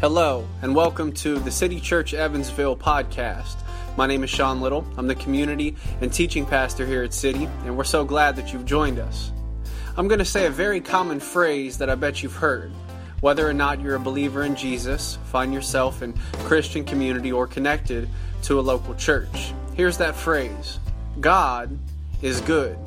Hello, and welcome to the City Church Evansville podcast. My name is Sean Little. I'm the community and teaching pastor here at City, and we're so glad that you've joined us. I'm going to say a very common phrase that I bet you've heard. Whether or not you're a believer in Jesus, find yourself in Christian community, or connected to a local church. Here's that phrase God is good.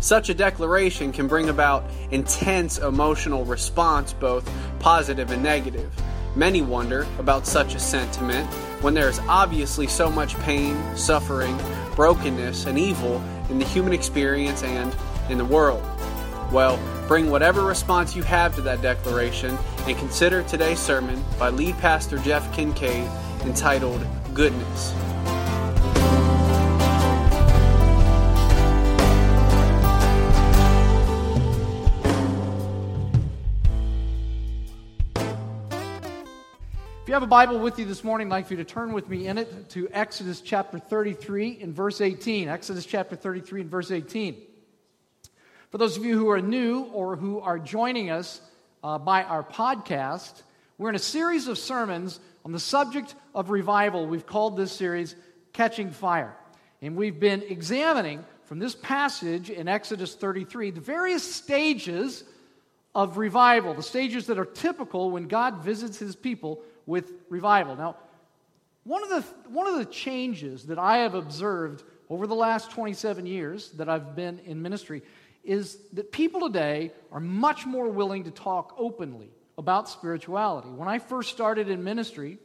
Such a declaration can bring about intense emotional response, both positive and negative. Many wonder about such a sentiment when there is obviously so much pain, suffering, brokenness, and evil in the human experience and in the world. Well, bring whatever response you have to that declaration and consider today's sermon by lead pastor Jeff Kincaid entitled Goodness. If you have a Bible with you this morning, I'd like for you to turn with me in it to Exodus chapter 33 and verse 18. Exodus chapter 33 and verse 18. For those of you who are new or who are joining us uh, by our podcast, we're in a series of sermons on the subject of revival. We've called this series Catching Fire. And we've been examining from this passage in Exodus 33 the various stages of revival, the stages that are typical when God visits his people with revival. Now, one of, the, one of the changes that I have observed over the last 27 years that I've been in ministry is that people today are much more willing to talk openly about spirituality. When I first started in ministry,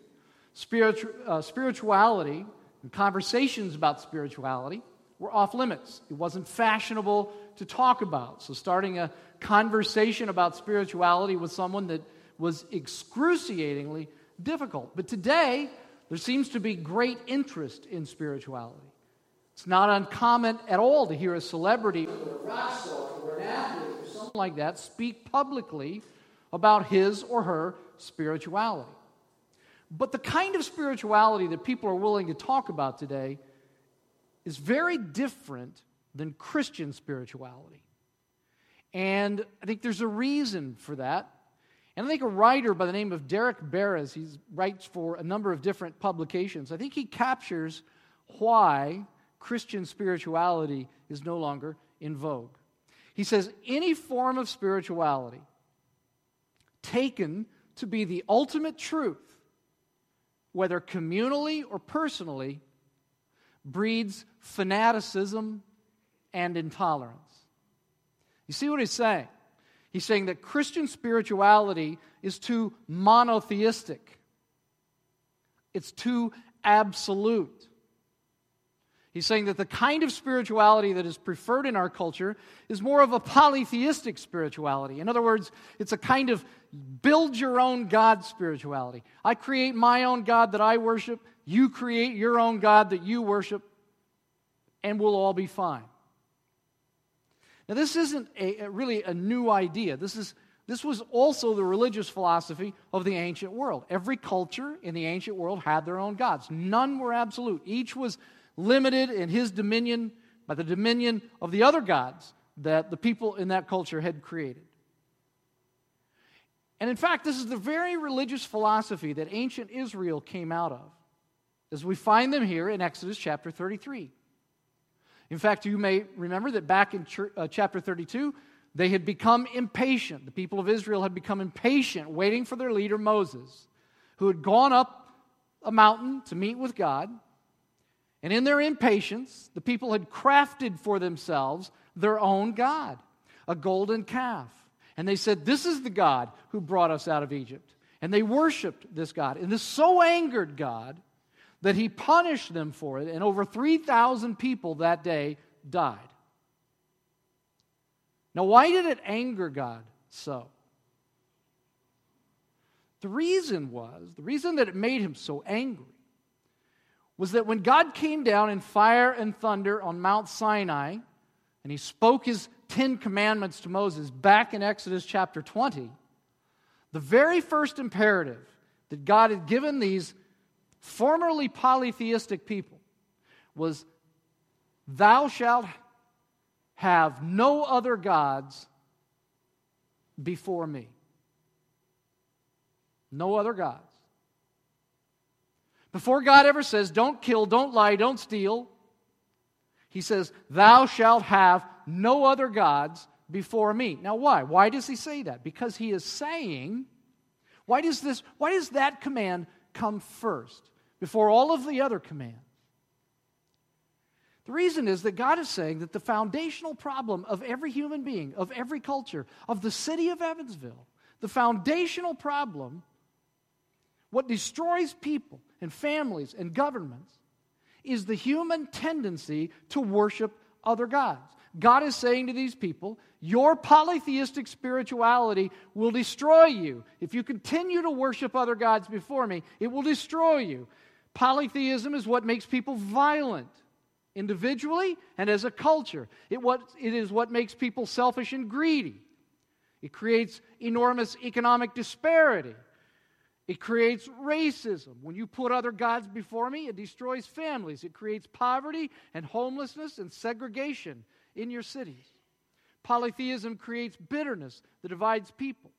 spiritu- uh, spirituality and conversations about spirituality were off limits. It wasn't fashionable to talk about. So, starting a conversation about spirituality with someone that was excruciatingly difficult. But today, there seems to be great interest in spirituality. It's not uncommon at all to hear a celebrity or a rock star or an athlete or something like that speak publicly about his or her spirituality. But the kind of spirituality that people are willing to talk about today is very different than Christian spirituality. And I think there's a reason for that. And I think a writer by the name of Derek Beres, he writes for a number of different publications, I think he captures why Christian spirituality is no longer in vogue. He says, any form of spirituality taken to be the ultimate truth, whether communally or personally, breeds fanaticism and intolerance. You see what he's saying? He's saying that Christian spirituality is too monotheistic, it's too absolute. He's saying that the kind of spirituality that is preferred in our culture is more of a polytheistic spirituality. In other words, it's a kind of build your own God spirituality. I create my own God that I worship, you create your own God that you worship, and we'll all be fine. Now, this isn't a, a really a new idea. This, is, this was also the religious philosophy of the ancient world. Every culture in the ancient world had their own gods, none were absolute. Each was limited in his dominion by the dominion of the other gods that the people in that culture had created. And in fact, this is the very religious philosophy that ancient Israel came out of, as we find them here in Exodus chapter 33. In fact, you may remember that back in uh, chapter 32, they had become impatient. The people of Israel had become impatient, waiting for their leader Moses, who had gone up a mountain to meet with God. And in their impatience, the people had crafted for themselves their own God, a golden calf. And they said, This is the God who brought us out of Egypt. And they worshiped this God. And this so angered God that he punished them for it, and over 3,000 people that day died. Now, why did it anger God so? The reason was, the reason that it made him so angry was that when God came down in fire and thunder on Mount Sinai, and he spoke his Ten Commandments to Moses back in Exodus chapter 20, the very first imperative that God had given these formerly polytheistic people was, Thou shalt have no other gods before me. No other gods. Before God ever says, don't kill, don't lie, don't steal, he says, Thou shalt have no other gods before me. Now, why? Why does he say that? Because he is saying, why does this, why does that command come first before all of the other commands? The reason is that God is saying that the foundational problem of every human being, of every culture, of the city of Evansville, the foundational problem, what destroys people and families and governments, is the human tendency to worship other gods. God is saying to these people, Your polytheistic spirituality will destroy you. If you continue to worship other gods before me, it will destroy you. Polytheism is what makes people violent individually and as a culture. It, what, it is what makes people selfish and greedy. It creates enormous economic disparity. It creates racism. When you put other gods before me, it destroys families. It creates poverty and homelessness and segregation in your cities. Polytheism creates bitterness that divides people.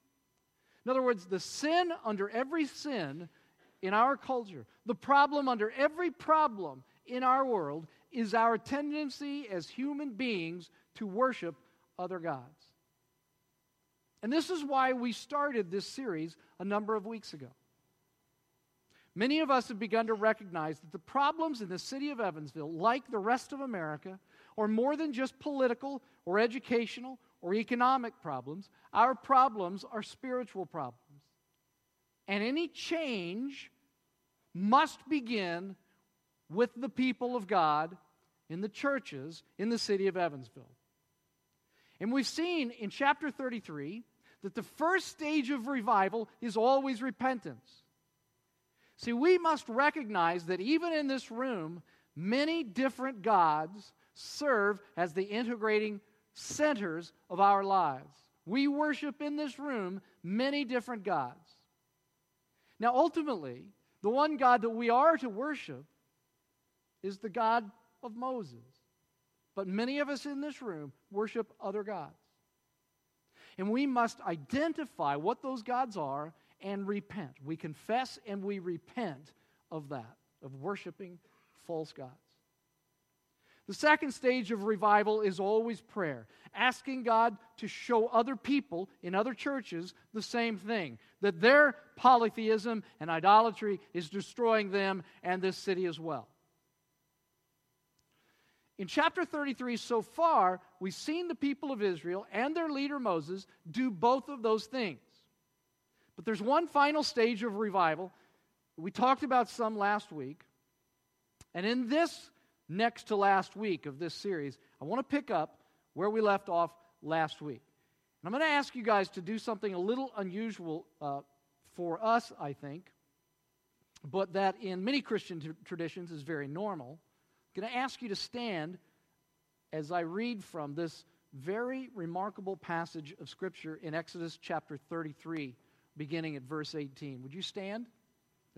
In other words, the sin under every sin in our culture, the problem under every problem in our world is our tendency as human beings to worship other gods. And this is why we started this series a number of weeks ago. Many of us have begun to recognize that the problems in the city of Evansville, like the rest of America, are more than just political or educational or economic problems. Our problems are spiritual problems. And any change must begin with the people of God in the churches in the city of Evansville. And we've seen in chapter 33 that the first stage of revival is always repentance. See, we must recognize that even in this room, many different gods serve as the integrating centers of our lives. We worship in this room many different gods. Now, ultimately, the one God that we are to worship is the God of Moses. But many of us in this room worship other gods. And we must identify what those gods are and repent. We confess and we repent of that, of worshiping false gods. The second stage of revival is always prayer, asking God to show other people in other churches the same thing that their polytheism and idolatry is destroying them and this city as well. In chapter 33 so far, we've seen the people of Israel and their leader Moses do both of those things. But there's one final stage of revival. We talked about some last week. And in this next to last week of this series, I want to pick up where we left off last week. And I'm going to ask you guys to do something a little unusual uh, for us, I think, but that in many Christian t- traditions is very normal I'm going to ask you to stand as I read from this very remarkable passage of Scripture in Exodus chapter 33, beginning at verse 18. Would you stand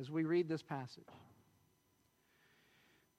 as we read this passage?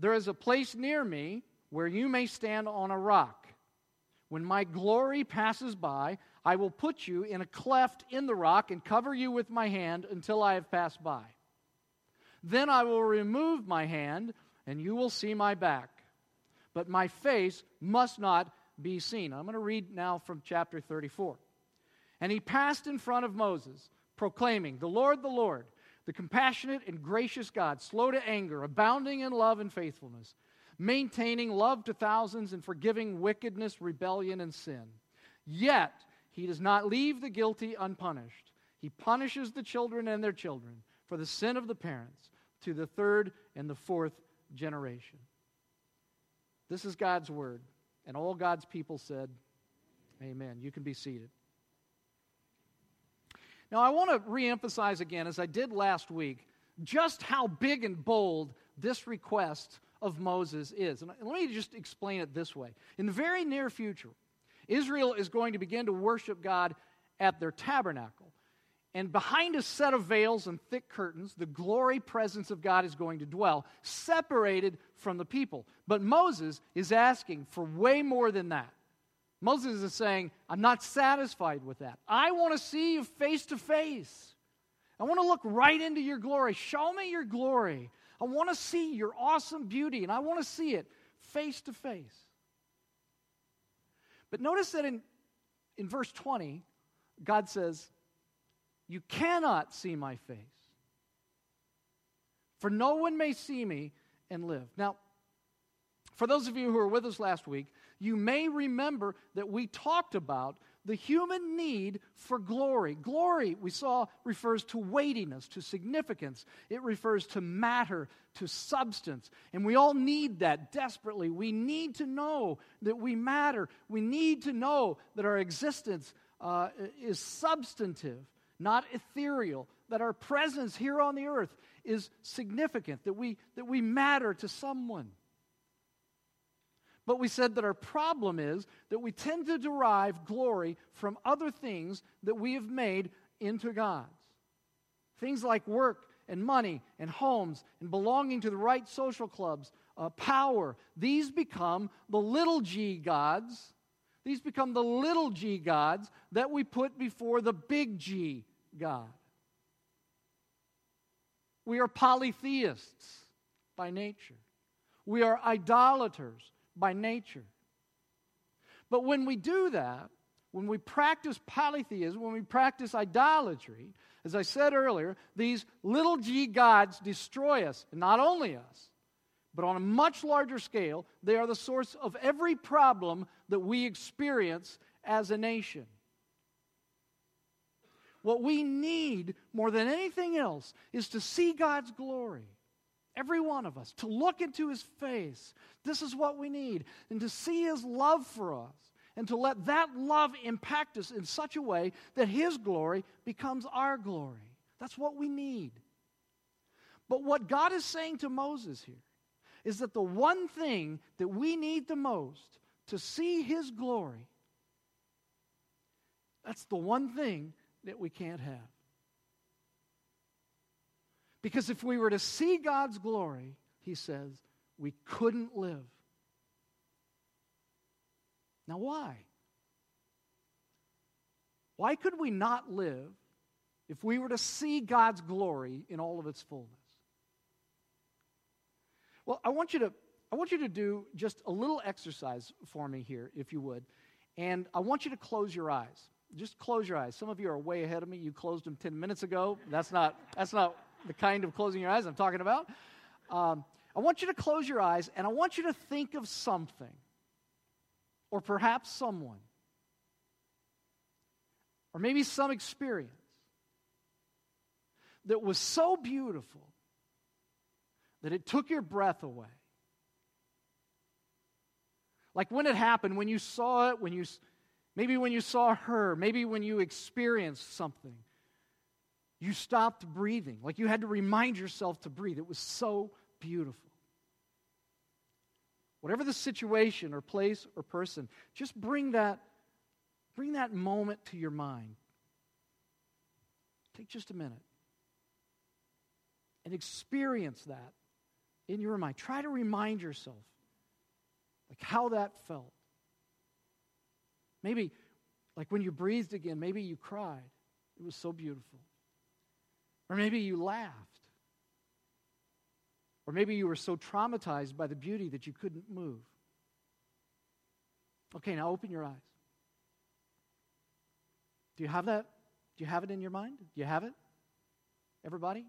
There is a place near me where you may stand on a rock. When my glory passes by, I will put you in a cleft in the rock and cover you with my hand until I have passed by. Then I will remove my hand, and you will see my back. But my face must not be seen. I'm going to read now from chapter 34. And he passed in front of Moses, proclaiming, The Lord, the Lord, the compassionate and gracious God, slow to anger, abounding in love and faithfulness, maintaining love to thousands, and forgiving wickedness, rebellion, and sin. Yet he does not leave the guilty unpunished. He punishes the children and their children for the sin of the parents to the third and the fourth generation. This is God's word. And all God's people said, Amen. You can be seated. Now, I want to reemphasize again, as I did last week, just how big and bold this request of Moses is. And let me just explain it this way. In the very near future, Israel is going to begin to worship God at their tabernacle. And behind a set of veils and thick curtains, the glory presence of God is going to dwell, separated from the people. But Moses is asking for way more than that. Moses is saying, I'm not satisfied with that. I want to see you face to face. I want to look right into your glory. Show me your glory. I want to see your awesome beauty, and I want to see it face to face. But notice that in, in verse 20, God says, You cannot see my face, for no one may see me and live. Now, for those of you who were with us last week, you may remember that we talked about the human need for glory. Glory, we saw, refers to weightiness, to significance. It refers to matter, to substance. And we all need that desperately. We need to know that we matter. We need to know that our existence uh, is substantive, not ethereal, that our presence here on the earth is significant, that we, that we matter to someone. But we said that our problem is that we tend to derive glory from other things that we have made into gods. Things like work and money and homes and belonging to the right social clubs, uh, power. These become the little g gods. These become the little g gods that we put before the big G God. We are polytheists by nature. We are idolaters by nature. But when we do that, when we practice polytheism, when we practice idolatry, as I said earlier, these little g gods destroy us, and not only us, but on a much larger scale, they are the source of every problem that we experience as a nation. What we need more than anything else is to see God's glory every one of us, to look into his face. This is what we need. And to see his love for us. And to let that love impact us in such a way that his glory becomes our glory. That's what we need. But what God is saying to Moses here is that the one thing that we need the most to see his glory, that's the one thing that we can't have. Because if we were to see God's glory, he says, we couldn't live. Now, why? Why could we not live if we were to see God's glory in all of its fullness? Well, I want you to, I want you to do just a little exercise for me here, if you would. And I want you to close your eyes. Just close your eyes. Some of you are way ahead of me. You closed them 10 minutes ago. That's not, that's not the kind of closing your eyes I'm talking about. Um, I want you to close your eyes and I want you to think of something, or perhaps someone, or maybe some experience that was so beautiful that it took your breath away. Like when it happened, when you saw it, when you maybe when you saw her, maybe when you experienced something you stopped breathing. Like you had to remind yourself to breathe. It was so beautiful. Whatever the situation or place or person, just bring that, bring that moment to your mind. Take just a minute and experience that in your mind. Try to remind yourself like how that felt. Maybe like when you breathed again, maybe you cried. It was so beautiful. Or maybe you laughed. Or maybe you were so traumatized by the beauty that you couldn't move. Okay, now open your eyes. Do you have that? Do you have it in your mind? Do you have it? Everybody?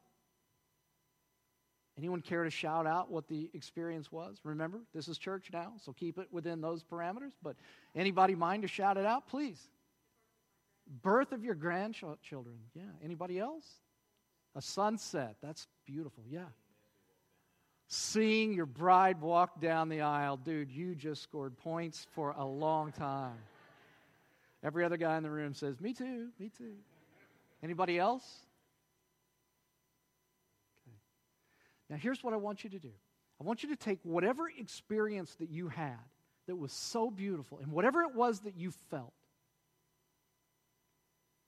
Anyone care to shout out what the experience was? Remember, this is church now, so keep it within those parameters. But anybody mind to shout it out, please? Birth of your grandchildren. Yeah. Anybody else? A sunset. That's beautiful. Yeah. Seeing your bride walk down the aisle. Dude, you just scored points for a long time. Every other guy in the room says, Me too, me too. Anybody else? Okay. Now, here's what I want you to do I want you to take whatever experience that you had that was so beautiful and whatever it was that you felt,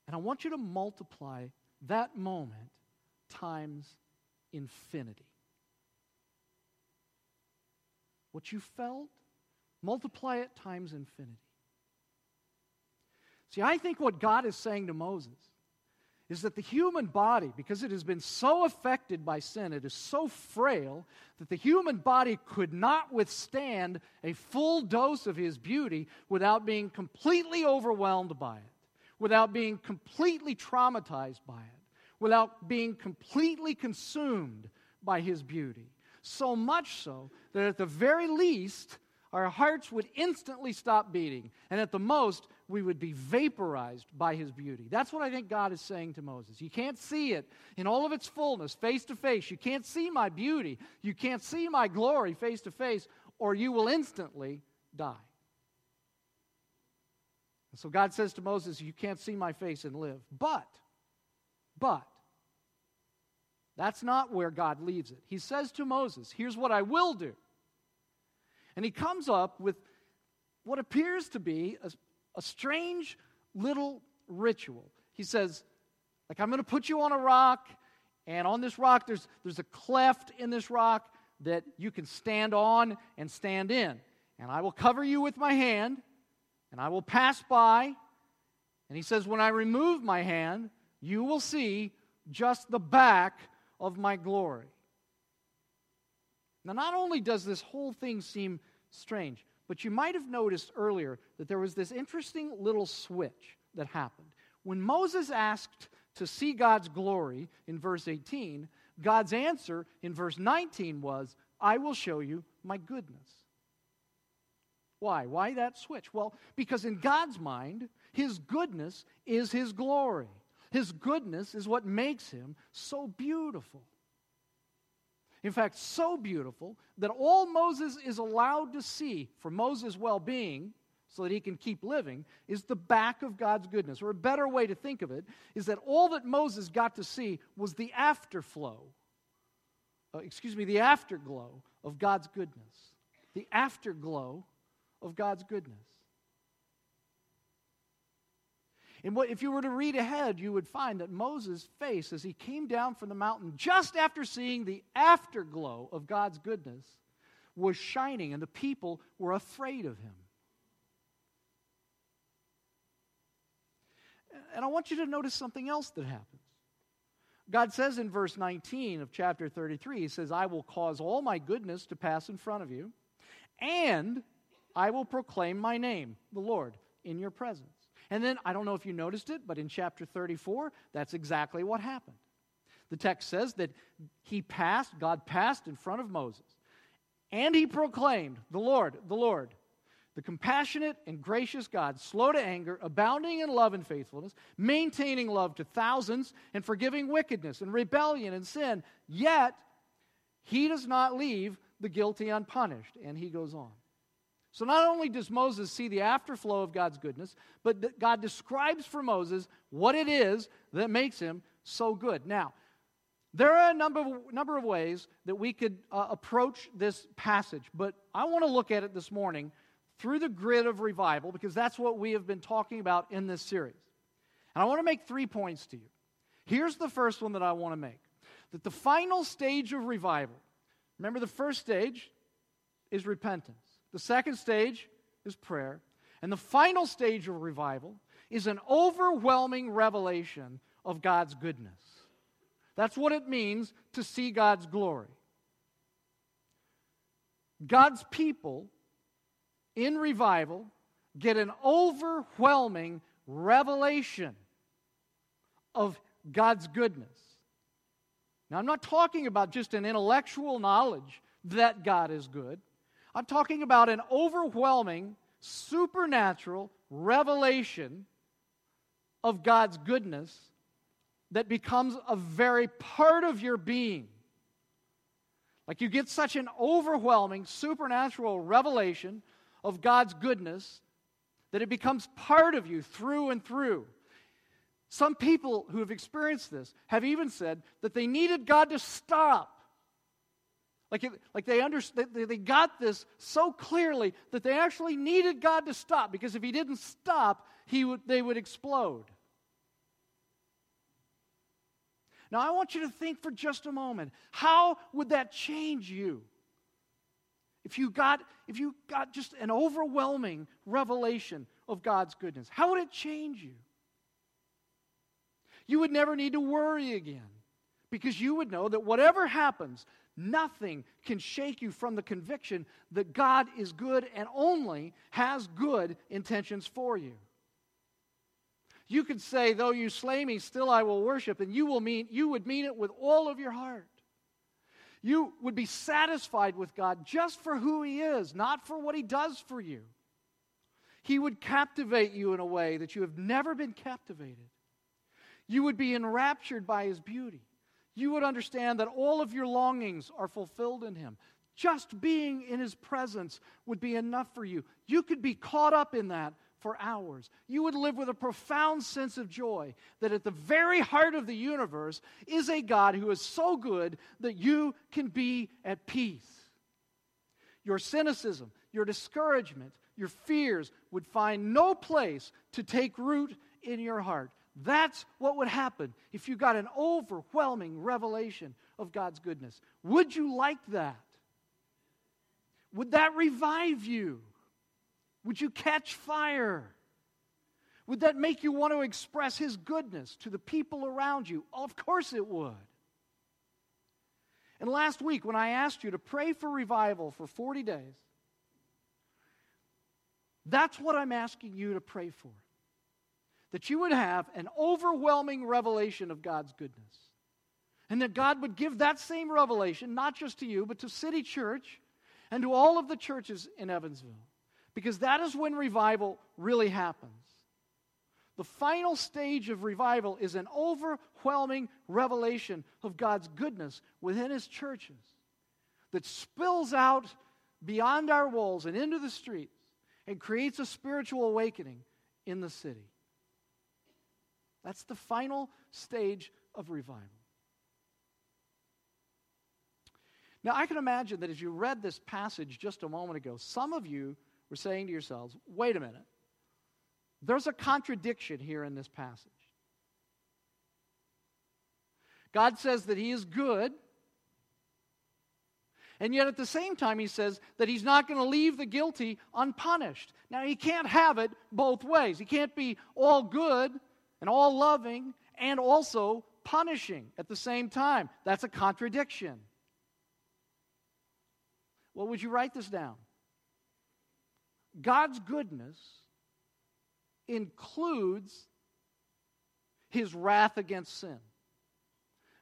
and I want you to multiply that moment times infinity. What you felt, multiply it times infinity. See, I think what God is saying to Moses is that the human body, because it has been so affected by sin, it is so frail that the human body could not withstand a full dose of his beauty without being completely overwhelmed by it, without being completely traumatized by it, without being completely consumed by his beauty. So much so that at the very least, our hearts would instantly stop beating, and at the most, we would be vaporized by his beauty. That's what I think God is saying to Moses. You can't see it in all of its fullness, face to face. You can't see my beauty. You can't see my glory face to face, or you will instantly die. And so God says to Moses, You can't see my face and live. But, but, that's not where God leaves it. He says to Moses, Here's what I will do. And he comes up with what appears to be a, a strange little ritual. He says, like, I'm going to put you on a rock, and on this rock, there's, there's a cleft in this rock that you can stand on and stand in. And I will cover you with my hand, and I will pass by. And he says, When I remove my hand, you will see just the back of my glory. Now, not only does this whole thing seem strange, but you might have noticed earlier that there was this interesting little switch that happened. When Moses asked to see God's glory in verse 18, God's answer in verse 19 was, I will show you my goodness. Why? Why that switch? Well, because in God's mind, his goodness is his glory. His goodness is what makes him so beautiful. In fact, so beautiful that all Moses is allowed to see for Moses' well being, so that he can keep living, is the back of God's goodness. Or a better way to think of it is that all that Moses got to see was the afterflow, uh, excuse me, the afterglow of God's goodness. The afterglow of God's goodness. And what, if you were to read ahead, you would find that Moses' face, as he came down from the mountain just after seeing the afterglow of God's goodness, was shining, and the people were afraid of him. And I want you to notice something else that happens. God says in verse 19 of chapter 33, He says, I will cause all my goodness to pass in front of you, and I will proclaim my name, the Lord, in your presence. And then, I don't know if you noticed it, but in chapter 34, that's exactly what happened. The text says that he passed, God passed in front of Moses, and he proclaimed, The Lord, the Lord, the compassionate and gracious God, slow to anger, abounding in love and faithfulness, maintaining love to thousands, and forgiving wickedness and rebellion and sin. Yet, he does not leave the guilty unpunished. And he goes on. So not only does Moses see the afterflow of God's goodness, but God describes for Moses what it is that makes him so good. Now, there are a number of, number of ways that we could uh, approach this passage, but I want to look at it this morning through the grid of revival because that's what we have been talking about in this series. And I want to make three points to you. Here's the first one that I want to make that the final stage of revival, remember the first stage is repentance. The second stage is prayer. And the final stage of revival is an overwhelming revelation of God's goodness. That's what it means to see God's glory. God's people in revival get an overwhelming revelation of God's goodness. Now, I'm not talking about just an intellectual knowledge that God is good. I'm talking about an overwhelming, supernatural revelation of God's goodness that becomes a very part of your being. Like you get such an overwhelming, supernatural revelation of God's goodness that it becomes part of you through and through. Some people who have experienced this have even said that they needed God to stop. Like, it, like they, understood, they, they got this so clearly that they actually needed God to stop because if He didn't stop, he would, they would explode. Now, I want you to think for just a moment how would that change you? If you got, if you got just an overwhelming revelation of God's goodness, how would it change you? You would never need to worry again because you would know that whatever happens, nothing can shake you from the conviction that God is good and only has good intentions for you. You could say, Though you slay me, still I will worship, and you will mean you would mean it with all of your heart. You would be satisfied with God just for who He is, not for what He does for you. He would captivate you in a way that you have never been captivated. You would be enraptured by His beauty. You would understand that all of your longings are fulfilled in Him. Just being in His presence would be enough for you. You could be caught up in that for hours. You would live with a profound sense of joy that at the very heart of the universe is a God who is so good that you can be at peace. Your cynicism, your discouragement, your fears would find no place to take root in your heart. That's what would happen if you got an overwhelming revelation of God's goodness. Would you like that? Would that revive you? Would you catch fire? Would that make you want to express His goodness to the people around you? Of course it would. And last week, when I asked you to pray for revival for 40 days, that's what I'm asking you to pray for. That you would have an overwhelming revelation of God's goodness. And that God would give that same revelation, not just to you, but to City Church and to all of the churches in Evansville. Because that is when revival really happens. The final stage of revival is an overwhelming revelation of God's goodness within His churches that spills out beyond our walls and into the streets and creates a spiritual awakening in the city. That's the final stage of revival. Now, I can imagine that as you read this passage just a moment ago, some of you were saying to yourselves, wait a minute. There's a contradiction here in this passage. God says that He is good, and yet at the same time, He says that He's not going to leave the guilty unpunished. Now, He can't have it both ways. He can't be all good and all loving and also punishing at the same time. That's a contradiction. Well, would you write this down? God's goodness includes his wrath against sin.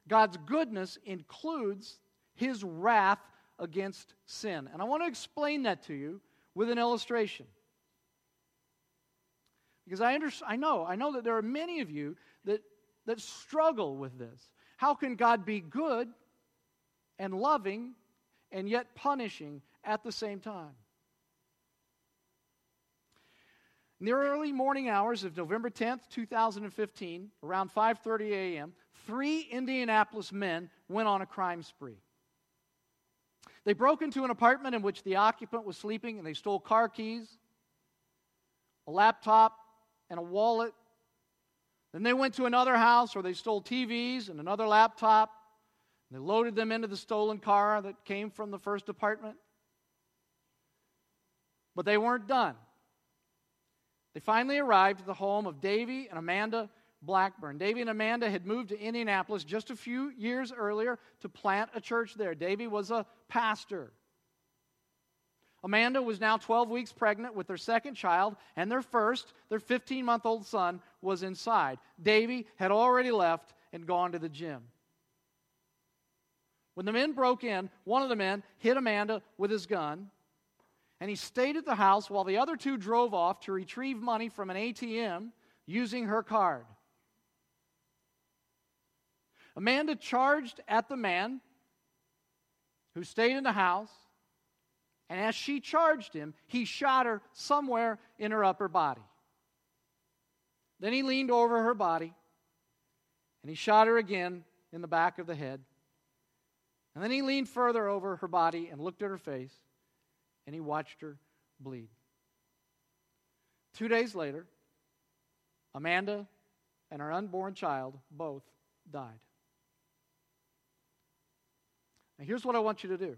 God's goodness includes his wrath against sin. And I want to explain that to you with an illustration. Because I, under, I know, I know that there are many of you that, that struggle with this. How can God be good and loving and yet punishing at the same time? In the early morning hours of November 10th, 2015, around 5:30 a.m., three Indianapolis men went on a crime spree. They broke into an apartment in which the occupant was sleeping and they stole car keys, a laptop, and a wallet. Then they went to another house where they stole TVs and another laptop. And they loaded them into the stolen car that came from the first apartment. But they weren't done. They finally arrived at the home of Davy and Amanda Blackburn. Davy and Amanda had moved to Indianapolis just a few years earlier to plant a church there. Davy was a pastor. Amanda was now 12 weeks pregnant with their second child, and their first, their 15 month old son, was inside. Davy had already left and gone to the gym. When the men broke in, one of the men hit Amanda with his gun and he stayed at the house while the other two drove off to retrieve money from an ATM using her card. Amanda charged at the man who stayed in the house, and as she charged him, he shot her somewhere in her upper body. Then he leaned over her body And he shot her again in the back of the head. And then he leaned further over her body and looked at her face, and he watched her bleed. Two days later, Amanda and her unborn child both died. Now, here's what I want you to do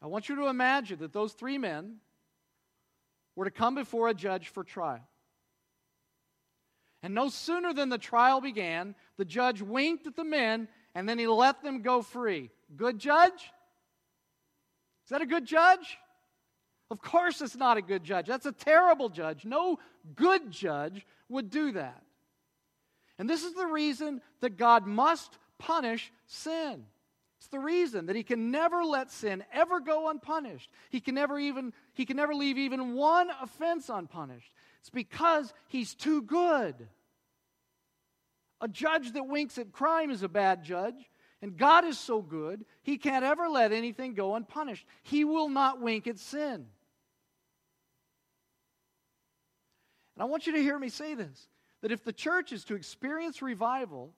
I want you to imagine that those three men were to come before a judge for trial. And no sooner than the trial began, the judge winked at the men and then he let them go free. Good judge? Is that a good judge? Of course, it's not a good judge. That's a terrible judge. No good judge would do that. And this is the reason that God must punish sin. It's the reason that he can never let sin ever go unpunished. He can never even he can never leave even one offense unpunished. It's because he's too good. A judge that winks at crime is a bad judge, and God is so good, he can't ever let anything go unpunished. He will not wink at sin. And I want you to hear me say this that if the church is to experience revival,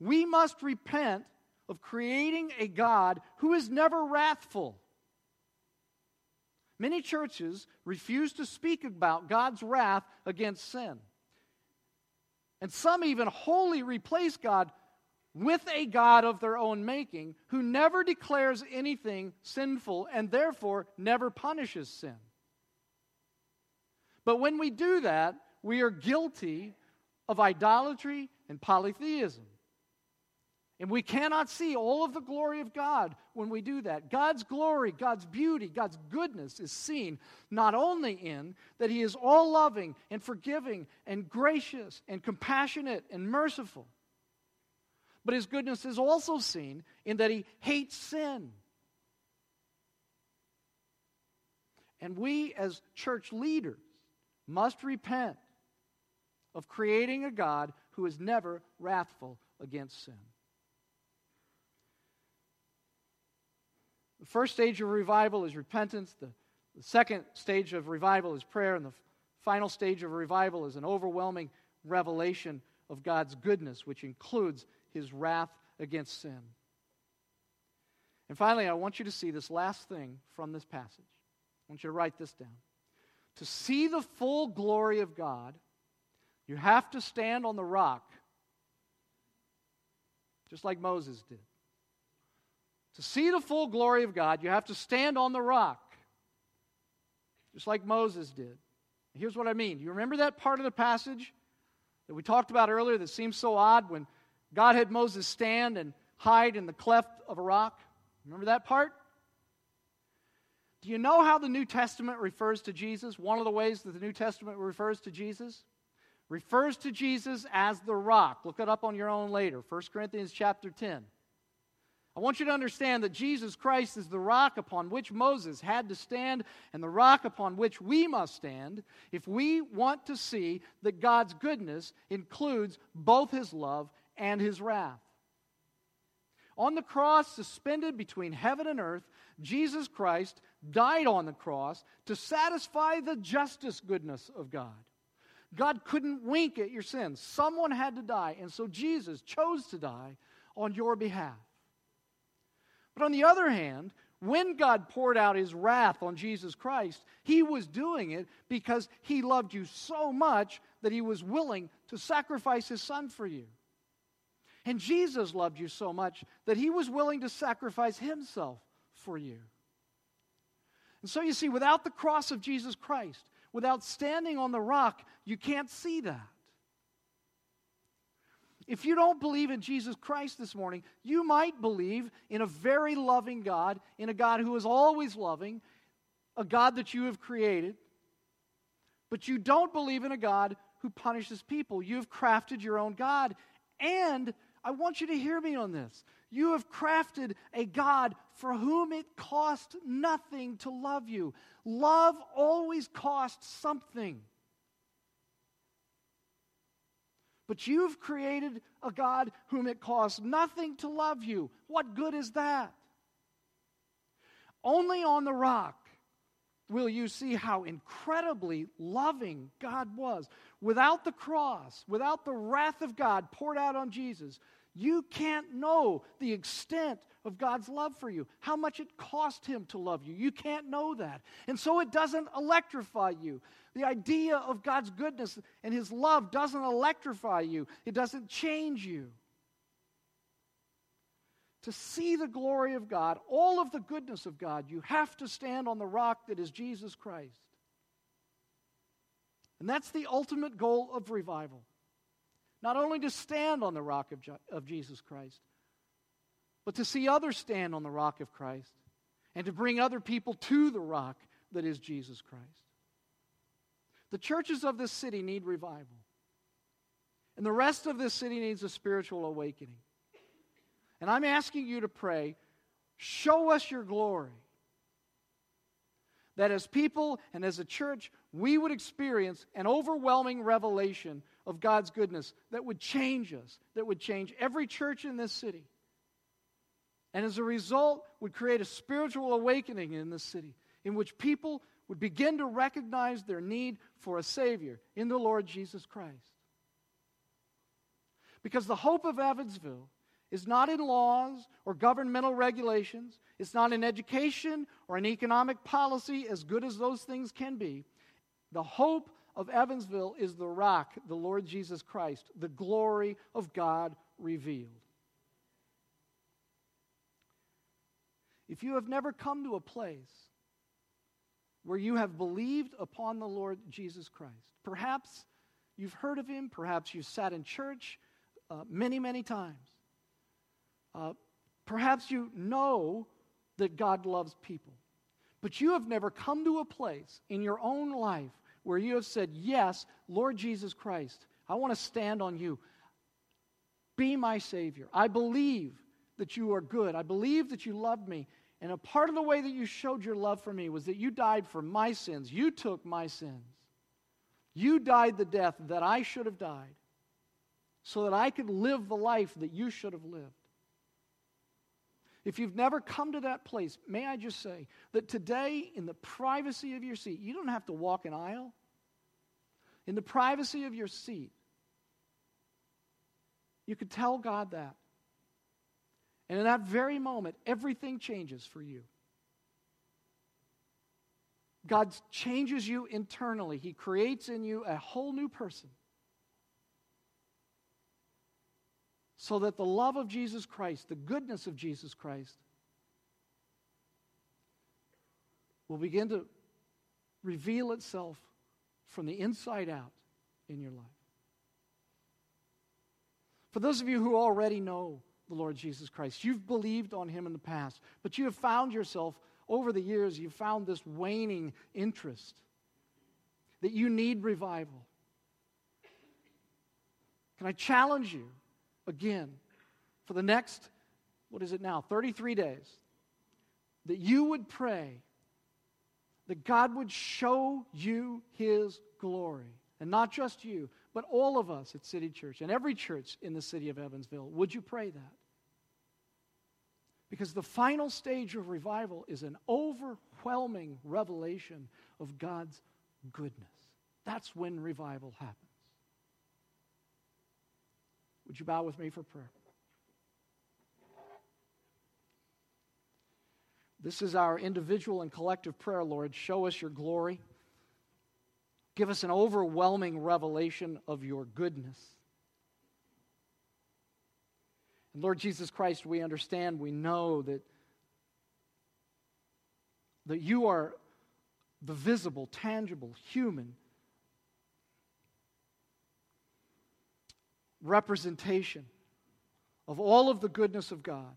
we must repent of creating a God who is never wrathful. Many churches refuse to speak about God's wrath against sin. And some even wholly replace God with a God of their own making who never declares anything sinful and therefore never punishes sin. But when we do that, we are guilty of idolatry and polytheism. And we cannot see all of the glory of God when we do that. God's glory, God's beauty, God's goodness is seen not only in that He is all loving and forgiving and gracious and compassionate and merciful, but His goodness is also seen in that He hates sin. And we, as church leaders, must repent of creating a God who is never wrathful against sin. The first stage of revival is repentance. The, the second stage of revival is prayer. And the final stage of revival is an overwhelming revelation of God's goodness, which includes his wrath against sin. And finally, I want you to see this last thing from this passage. I want you to write this down. To see the full glory of God, you have to stand on the rock, just like Moses did. To see the full glory of God, you have to stand on the rock, just like Moses did. Here's what I mean. You remember that part of the passage that we talked about earlier that seems so odd when God had Moses stand and hide in the cleft of a rock? Remember that part? Do you know how the New Testament refers to Jesus? One of the ways that the New Testament refers to Jesus refers to Jesus as the rock. Look it up on your own later. 1 Corinthians chapter 10. I want you to understand that Jesus Christ is the rock upon which Moses had to stand and the rock upon which we must stand if we want to see that God's goodness includes both his love and his wrath. On the cross, suspended between heaven and earth, Jesus Christ died on the cross to satisfy the justice goodness of God. God couldn't wink at your sins. Someone had to die, and so Jesus chose to die on your behalf. But on the other hand, when God poured out his wrath on Jesus Christ, he was doing it because he loved you so much that he was willing to sacrifice his son for you. And Jesus loved you so much that he was willing to sacrifice himself for you. And so you see, without the cross of Jesus Christ, without standing on the rock, you can't see that. If you don't believe in Jesus Christ this morning, you might believe in a very loving God, in a God who is always loving, a God that you have created. But you don't believe in a God who punishes people. You've crafted your own God. And I want you to hear me on this. You have crafted a God for whom it costs nothing to love you. Love always costs something. But you've created a God whom it costs nothing to love you. What good is that? Only on the rock will you see how incredibly loving God was. Without the cross, without the wrath of God poured out on Jesus, you can't know the extent of God's love for you, how much it cost Him to love you. You can't know that. And so it doesn't electrify you. The idea of God's goodness and His love doesn't electrify you, it doesn't change you. To see the glory of God, all of the goodness of God, you have to stand on the rock that is Jesus Christ. And that's the ultimate goal of revival. Not only to stand on the rock of, of Jesus Christ, but to see others stand on the rock of Christ and to bring other people to the rock that is Jesus Christ. The churches of this city need revival. And the rest of this city needs a spiritual awakening. And I'm asking you to pray, show us your glory. That as people and as a church, we would experience an overwhelming revelation of God's goodness that would change us, that would change every church in this city. And as a result, would create a spiritual awakening in this city in which people would begin to recognize their need for a Savior in the Lord Jesus Christ. Because the hope of Evansville is not in laws or governmental regulations, it's not in education or in economic policy, as good as those things can be. The hope of Evansville is the rock, the Lord Jesus Christ, the glory of God revealed. If you have never come to a place where you have believed upon the Lord Jesus Christ, perhaps you've heard of him, perhaps you've sat in church uh, many, many times, uh, perhaps you know that God loves people, but you have never come to a place in your own life where you have said, Yes, Lord Jesus Christ, I want to stand on you. Be my Savior. I believe that you are good. I believe that you love me. And a part of the way that you showed your love for me was that you died for my sins. You took my sins. You died the death that I should have died so that I could live the life that you should have lived. If you've never come to that place, may I just say that today, in the privacy of your seat, you don't have to walk an aisle. In the privacy of your seat, you could tell God that. And in that very moment, everything changes for you. God changes you internally, He creates in you a whole new person. So that the love of Jesus Christ, the goodness of Jesus Christ, will begin to reveal itself from the inside out in your life. For those of you who already know the Lord Jesus Christ, you've believed on him in the past, but you have found yourself over the years, you've found this waning interest that you need revival. Can I challenge you again for the next, what is it now, 33 days, that you would pray that God would show you his glory. And not just you, but all of us at City Church and every church in the city of Evansville. Would you pray that? Because the final stage of revival is an overwhelming revelation of God's goodness. That's when revival happens. Would you bow with me for prayer? This is our individual and collective prayer, Lord. Show us your glory. Give us an overwhelming revelation of your goodness. And Lord Jesus Christ, we understand, we know that, that you are the visible, tangible, human representation of all of the goodness of God.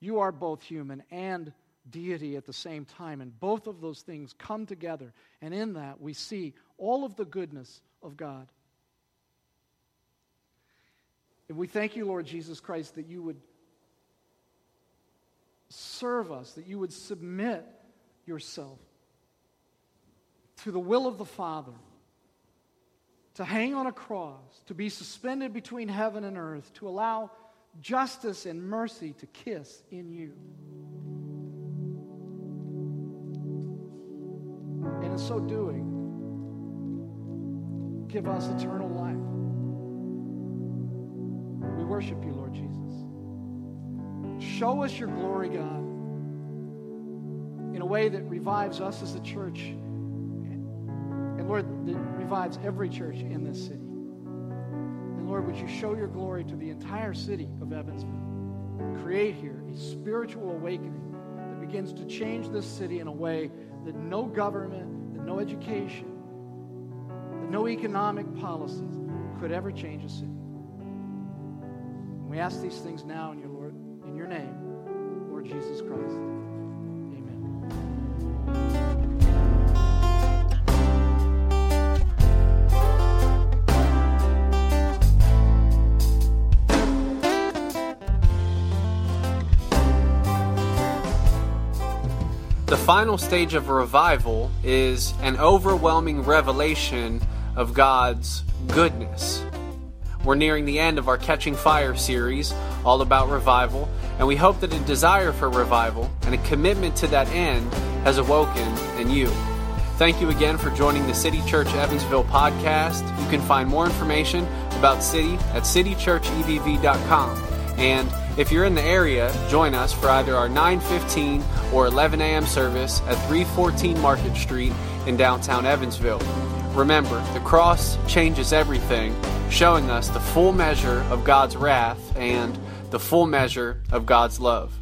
You are both human and deity at the same time, and both of those things come together, and in that we see all of the goodness of God. And we thank you, Lord Jesus Christ, that you would serve us, that you would submit yourself to the will of the Father to hang on a cross, to be suspended between heaven and earth, to allow justice and mercy to kiss in you. And in so doing, give us eternal life. We worship you, Lord Jesus. Show us your glory, God, in a way that revives us as a church. And Lord, that revives every church in this city. And Lord, would you show your glory to the entire city of Evansville? Create here a spiritual awakening that begins to change this city in a way that no government, that no education, that no economic policies could ever change a city. And We ask these things now in your Lord, in your name, Lord Jesus Christ. Final stage of revival is an overwhelming revelation of God's goodness. We're nearing the end of our Catching Fire series, all about revival, and we hope that a desire for revival and a commitment to that end has awoken in you. Thank you again for joining the City Church Evansville podcast. You can find more information about City at citychurchevv.com. And if you're in the area, join us for either our 9:15 or 11 a.m. service at 314 Market Street in downtown Evansville. Remember, the cross changes everything, showing us the full measure of God's wrath and the full measure of God's love.